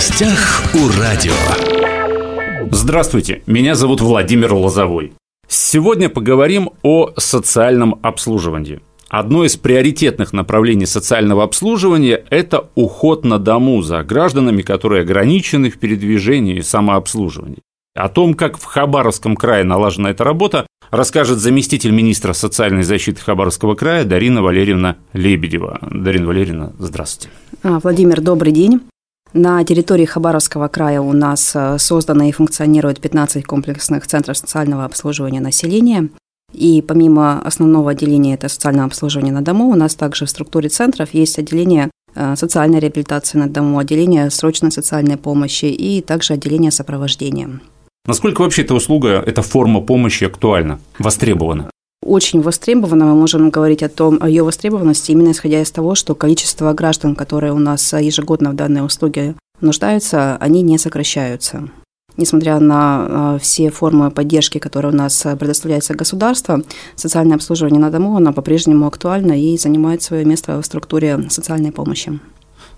гостях у радио. Здравствуйте, меня зовут Владимир Лозовой. Сегодня поговорим о социальном обслуживании. Одно из приоритетных направлений социального обслуживания – это уход на дому за гражданами, которые ограничены в передвижении и самообслуживании. О том, как в Хабаровском крае налажена эта работа, расскажет заместитель министра социальной защиты Хабаровского края Дарина Валерьевна Лебедева. Дарина Валерьевна, здравствуйте. А, Владимир, добрый день. На территории Хабаровского края у нас э, создано и функционирует 15 комплексных центров социального обслуживания населения. И помимо основного отделения это социального обслуживания на дому, у нас также в структуре центров есть отделение э, социальной реабилитации на дому, отделение срочной социальной помощи и также отделение сопровождения. Насколько вообще эта услуга, эта форма помощи актуальна, востребована? Очень востребована. Мы можем говорить о том, о ее востребованности, именно исходя из того, что количество граждан, которые у нас ежегодно в данной услуге нуждаются, они не сокращаются. Несмотря на а, все формы поддержки, которые у нас предоставляется государство, социальное обслуживание на дому, оно по-прежнему актуально и занимает свое место в структуре социальной помощи.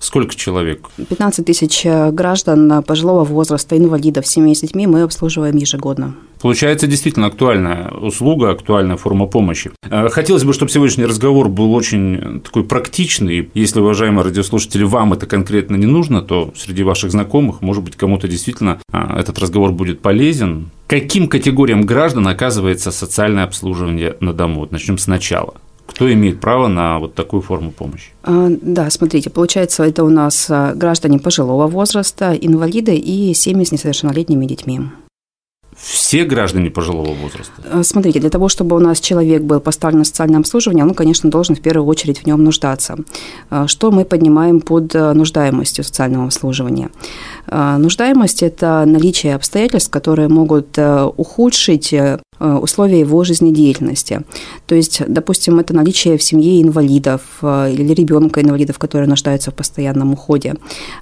Сколько человек? 15 тысяч э, граждан пожилого возраста, инвалидов, семей с детьми мы обслуживаем ежегодно. Получается действительно актуальная услуга, актуальная форма помощи. Э, хотелось бы, чтобы сегодняшний разговор был очень такой практичный. Если, уважаемые радиослушатели, вам это конкретно не нужно, то среди ваших знакомых, может быть, кому-то действительно а, этот разговор будет полезен. Каким категориям граждан оказывается социальное обслуживание на дому? Вот начнем сначала. Кто имеет право на вот такую форму помощи? А, да, смотрите, получается, это у нас а, граждане пожилого возраста, инвалиды и семьи с несовершеннолетними детьми. Все граждане пожилого возраста? А, смотрите, для того, чтобы у нас человек был поставлен на социальное обслуживание, он, конечно, должен в первую очередь в нем нуждаться. Что мы поднимаем под нуждаемостью социального обслуживания? Нуждаемость – это наличие обстоятельств, которые могут ухудшить Э, условия его жизнедеятельности. То есть, допустим, это наличие в семье инвалидов э, или ребенка инвалидов, которые нуждаются в постоянном уходе.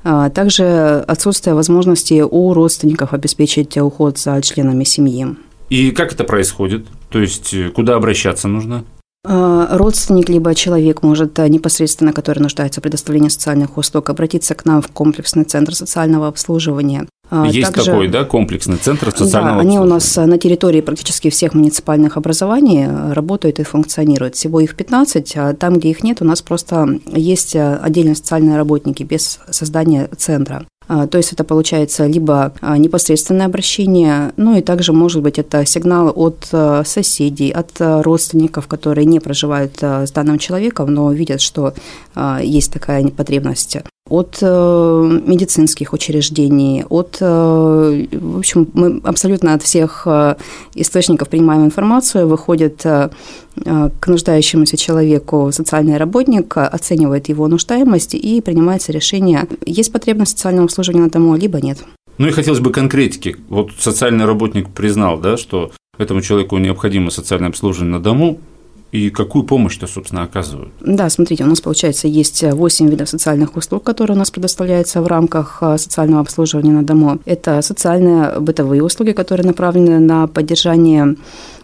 А также отсутствие возможности у родственников обеспечить уход за членами семьи. И как это происходит? То есть, э, куда обращаться нужно? Родственник либо человек может непосредственно, который нуждается в предоставлении социальных услуг, обратиться к нам в комплексный центр социального обслуживания. А, Есть Также, такой, да, комплексный центр социального Да, они у нас на территории практически всех муниципальных образований э, работают и функционируют. Всего их 15, а там, где их нет, у нас просто есть э, отдельные социальные работники без создания центра. А, то есть это получается либо а, непосредственное обращение, ну и также может быть это сигнал от э, соседей, от родственников, которые не проживают с данным человеком, но видят, что есть такая потребность от э, медицинских учреждений, от, э, в общем, мы абсолютно от всех э, источников принимаем информацию, выходит к нуждающемуся человеку социальный работник, оценивает его нуждаемость и принимается решение, есть потребность в социальном обслуживании на дому, либо нет. Ну и хотелось бы конкретики. Вот социальный работник признал, да, что этому человеку необходимо социальное обслуживание на дому, и какую помощь-то, собственно, оказывают? Да, смотрите, у нас, получается, есть 8 видов социальных услуг, которые у нас предоставляются в рамках а, социального обслуживания на дому. Это социальные бытовые услуги, которые направлены на поддержание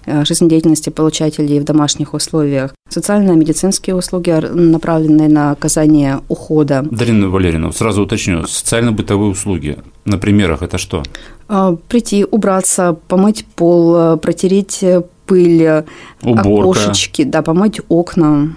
а, жизнедеятельности получателей в домашних условиях, социально-медицинские услуги, направленные на оказание ухода. Дарина Валерьевна, сразу уточню, социально-бытовые услуги на примерах это что? А, прийти, убраться, помыть пол, протереть пыль, Уборка. окошечки, да, помыть окна.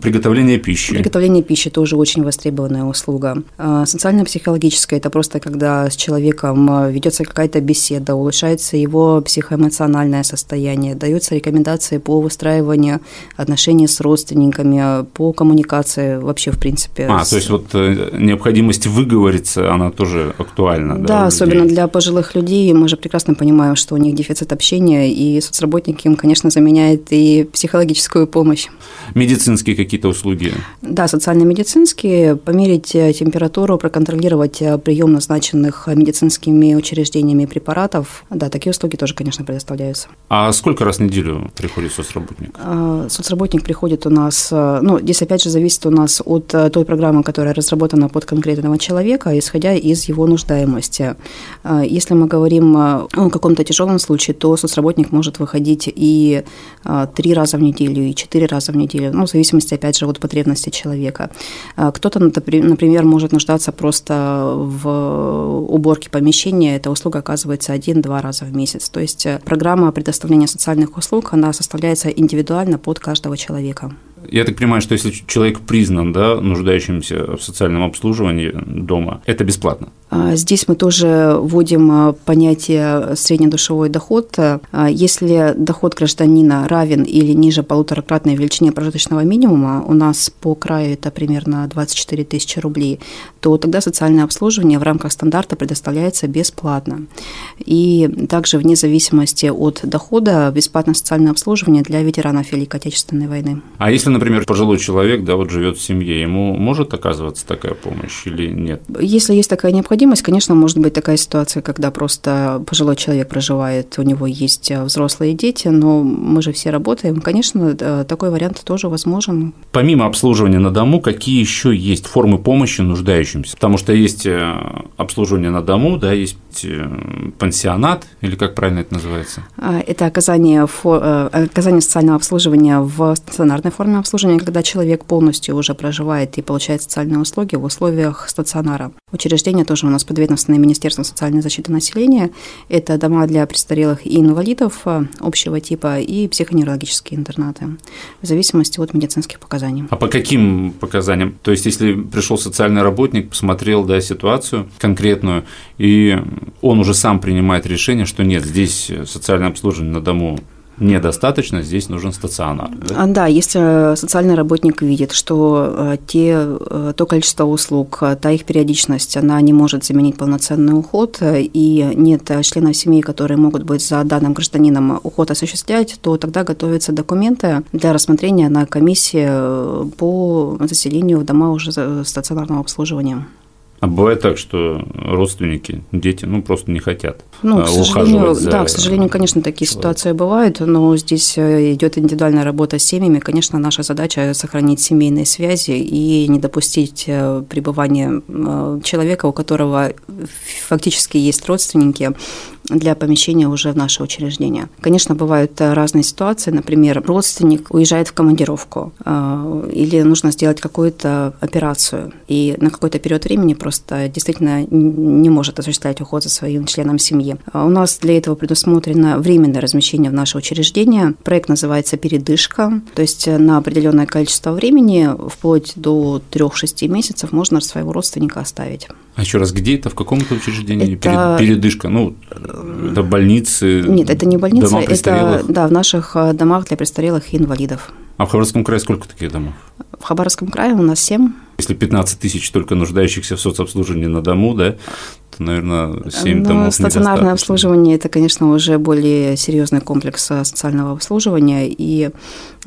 Приготовление пищи. Приготовление пищи тоже очень востребованная услуга. А, социально-психологическая – это просто когда с человеком а, ведется какая-то беседа, улучшается его психоэмоциональное состояние, даются рекомендации по выстраиванию отношений с родственниками, по коммуникации вообще в принципе. А, с... то есть вот э, необходимость выговориться, она тоже актуальна. Да, да особенно для пожилых людей. Мы же прекрасно понимаем, что у них дефицит общения, и соцработники им, конечно, заменяют и психологическую помощь. Медицинские какие-то услуги? Да, социально-медицинские, померить э, температуру, проконтролировать э, прием назначенных медицинскими учреждениями препаратов. Да, такие услуги тоже, конечно, предоставляются. А сколько раз в неделю приходит соцработник? А, соцработник приходит у нас, э, ну, здесь опять же зависит у нас от той программы, которая разработана под конкретного человека, исходя из его нуждаемости. Если мы говорим о каком-то тяжелом случае, то соцработник может выходить и три раза в неделю, и четыре раза в неделю, ну, в зависимости опять же, от потребностей человека. Кто-то, например, может нуждаться просто в уборке помещения. Эта услуга оказывается один-два раза в месяц. То есть программа предоставления социальных услуг, она составляется индивидуально под каждого человека. Я так понимаю, что если человек признан да, нуждающимся в социальном обслуживании дома, это бесплатно? А, здесь мы тоже вводим а, понятие среднедушевой доход. А, если доход гражданина равен или ниже полуторакратной величине прожиточного минимума, у нас по краю это примерно 24 тысячи рублей, то тогда социальное обслуживание в рамках стандарта предоставляется бесплатно. И также вне зависимости от дохода бесплатное социальное обслуживание для ветеранов Великой Отечественной войны. А если, например, пожилой человек да, вот живет в семье, ему может оказываться такая помощь или нет? Если есть такая необходимость, конечно, может быть такая ситуация, когда просто пожилой человек проживает, у него есть взрослые дети, но мы же все работаем. Конечно, такой вариант тоже возможен. Помимо обслуживания на дому, какие еще есть формы помощи нуждающимся? Потому что есть э, обслуживание на дому, да, есть э, пансионат, или как правильно это называется? А, это оказание, э, оказание социального обслуживания в стационарной форме обслуживания, когда человек полностью уже проживает и получает социальные услуги в условиях стационара. Учреждение тоже у нас подведомственное Министерство социальной защиты населения. Это дома для престарелых и инвалидов общего типа и психоневрологические интернаты, в зависимости от медицинских показаний. А по каким показаниям? То есть, если пришел социальный работник, посмотрел да, ситуацию конкретную, и он уже сам принимает решение, что нет, здесь социальное обслуживание на дому недостаточно, здесь нужен стационар. Да, да если социальный работник видит, что э, те, э, то количество услуг, э, та их периодичность, она не может заменить полноценный уход, и нет членов семьи, которые могут быть за данным гражданином уход осуществлять, то тогда готовятся документы для рассмотрения на комиссии по заселению в дома уже стационарного обслуживания. А бывает так, что родственники, дети, ну, просто не хотят ну, к сожалению, за... Да, к сожалению, конечно, такие человек. ситуации бывают, но здесь э, идет индивидуальная работа с семьями. Конечно, наша задача – сохранить семейные связи и не допустить э, пребывания э, человека, у которого фактически есть родственники, для помещения уже в наше учреждение. Конечно, бывают разные ситуации. Например, родственник уезжает в командировку или нужно сделать какую-то операцию, и на какой-то период времени просто действительно не может осуществлять уход за своим членом семьи. А у нас для этого предусмотрено временное размещение в наше учреждение. Проект называется «Передышка», то есть на определенное количество времени, вплоть до 3-6 месяцев, можно своего родственника оставить. А еще раз, где это? В каком то учреждении? Это... Передышка? Ну, это больницы? Нет, это не больница, дома это да, в наших э, домах для престарелых и инвалидов. А в Хабаровском крае сколько таких домов? В Хабаровском крае у нас 7. Если 15 тысяч только нуждающихся в соцобслуживании на дому, да, то, наверное, 7 ну, домов Стационарное обслуживание – это, конечно, уже более серьезный комплекс социального обслуживания. И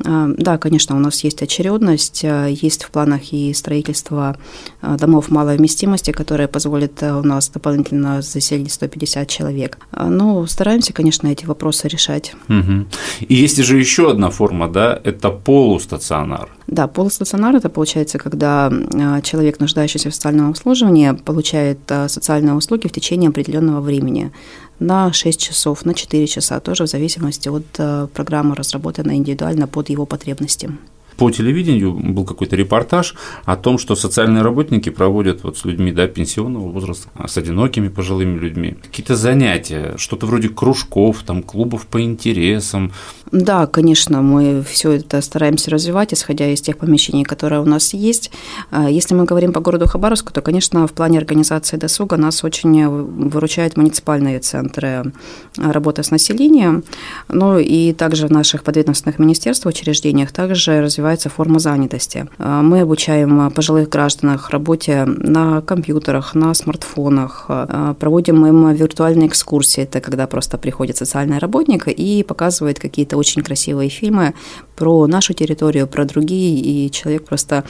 а, да, конечно, у нас есть очередность, а, есть в планах и строительство а, домов малой вместимости, которые позволят у нас дополнительно заселить 150 человек. Но стараемся, конечно, эти вопросы решать. Угу. И есть же еще одна форма, да, это полустационар. Да, полустационар – это получается, когда человек, нуждающийся в социальном обслуживании, получает социальные услуги в течение определенного времени на 6 часов, на 4 часа, тоже в зависимости от э, программы, разработанной индивидуально под его потребности по телевидению был какой-то репортаж о том, что социальные работники проводят вот с людьми да, пенсионного возраста, а с одинокими пожилыми людьми какие-то занятия, что-то вроде кружков, там, клубов по интересам. Да, конечно, мы все это стараемся развивать, исходя из тех помещений, которые у нас есть. А если мы говорим по городу Хабаровску, то, конечно, в плане организации досуга нас очень выручают муниципальные центры работы с населением, ну и также в наших подведомственных министерствах, учреждениях также развиваются развивается форма занятости. А, мы обучаем пожилых граждан работе на компьютерах, на смартфонах, а, проводим им виртуальные экскурсии. Это когда просто приходит социальный работник и показывает какие-то очень красивые фильмы про нашу территорию, про другие, и человек просто,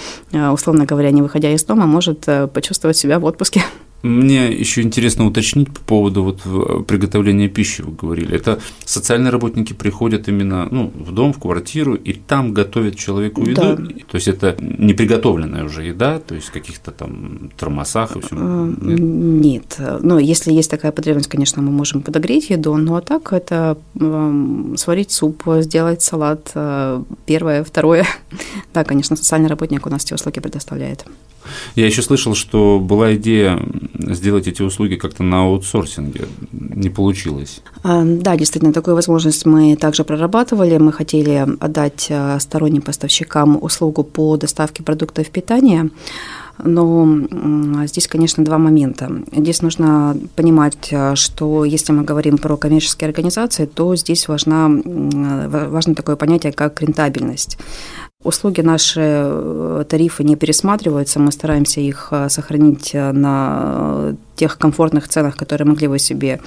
условно говоря, не выходя из дома, может почувствовать себя в отпуске. Мне еще интересно уточнить по поводу вот приготовления пищи, вы говорили. Это социальные работники приходят именно ну, в дом, в квартиру, и там готовят человеку еду. Да. То есть это не приготовленная уже еда, то есть в каких-то там тормозах и все. Нет? Нет. Ну, если есть такая потребность, конечно, мы можем подогреть еду, но а так это сварить суп, сделать салат, э, первое, второе. Да, конечно, социальный работник у нас эти услуги предоставляет. Я еще слышал, что была идея сделать эти услуги как-то на аутсорсинге. Не получилось. А, да, действительно, такую возможность мы также прорабатывали. Мы хотели отдать а, сторонним поставщикам услугу по доставке продуктов питания. Но здесь, конечно, два момента. Здесь нужно понимать, а, что если мы говорим про коммерческие организации, то здесь важна, важно такое понятие, как рентабельность. Услуги наши, э, тарифы не пересматриваются, мы стараемся их э, сохранить э, на тех комфортных ценах, которые могли бы себе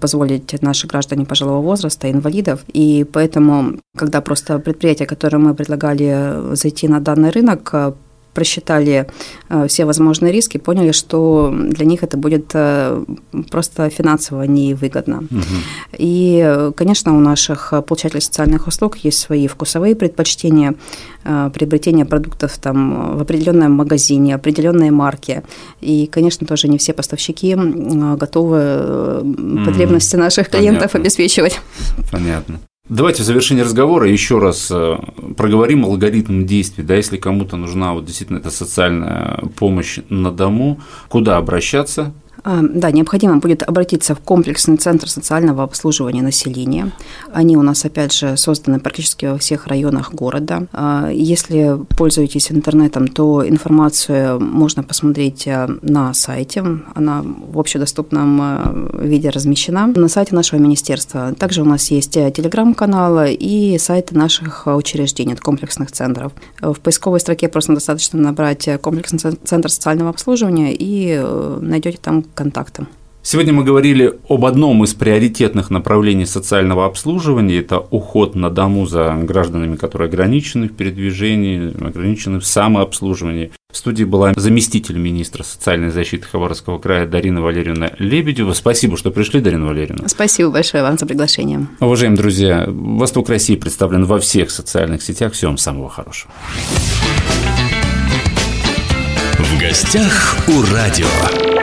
позволить наши граждане пожилого возраста, инвалидов. И поэтому, когда просто предприятия, которые мы предлагали зайти на данный рынок, просчитали э, все возможные риски, поняли, что для них это будет э, просто финансово невыгодно. Угу. И, конечно, у наших получателей социальных услуг есть свои вкусовые предпочтения, э, приобретения продуктов там в определенном магазине, определенные марки. И, конечно, тоже не все поставщики готовы потребности наших клиентов Понятно. обеспечивать. Понятно. Давайте в завершении разговора еще раз э, проговорим алгоритм действий. Да, если кому-то нужна вот действительно эта социальная помощь на дому, куда обращаться, да, необходимо будет обратиться в комплексный центр социального обслуживания населения. Они у нас, опять же, созданы практически во всех районах города. А, если пользуетесь интернетом, то информацию можно посмотреть а, на сайте. Она в общедоступном виде размещена на сайте нашего министерства. Также у нас есть телеграм-канал и сайты наших учреждений, комплексных центров. В поисковой строке просто достаточно набрать комплексный центр социального обслуживания и э, найдете там контактам. Сегодня мы говорили об одном из приоритетных направлений социального обслуживания – это уход на дому за гражданами, которые ограничены в передвижении, ограничены в самообслуживании. В студии была заместитель министра социальной защиты Хабаровского края Дарина Валерьевна Лебедева. Спасибо, что пришли, Дарина Валерьевна. Спасибо большое вам за приглашение. Уважаемые друзья, Восток России представлен во всех социальных сетях. Всем самого хорошего. В гостях у радио.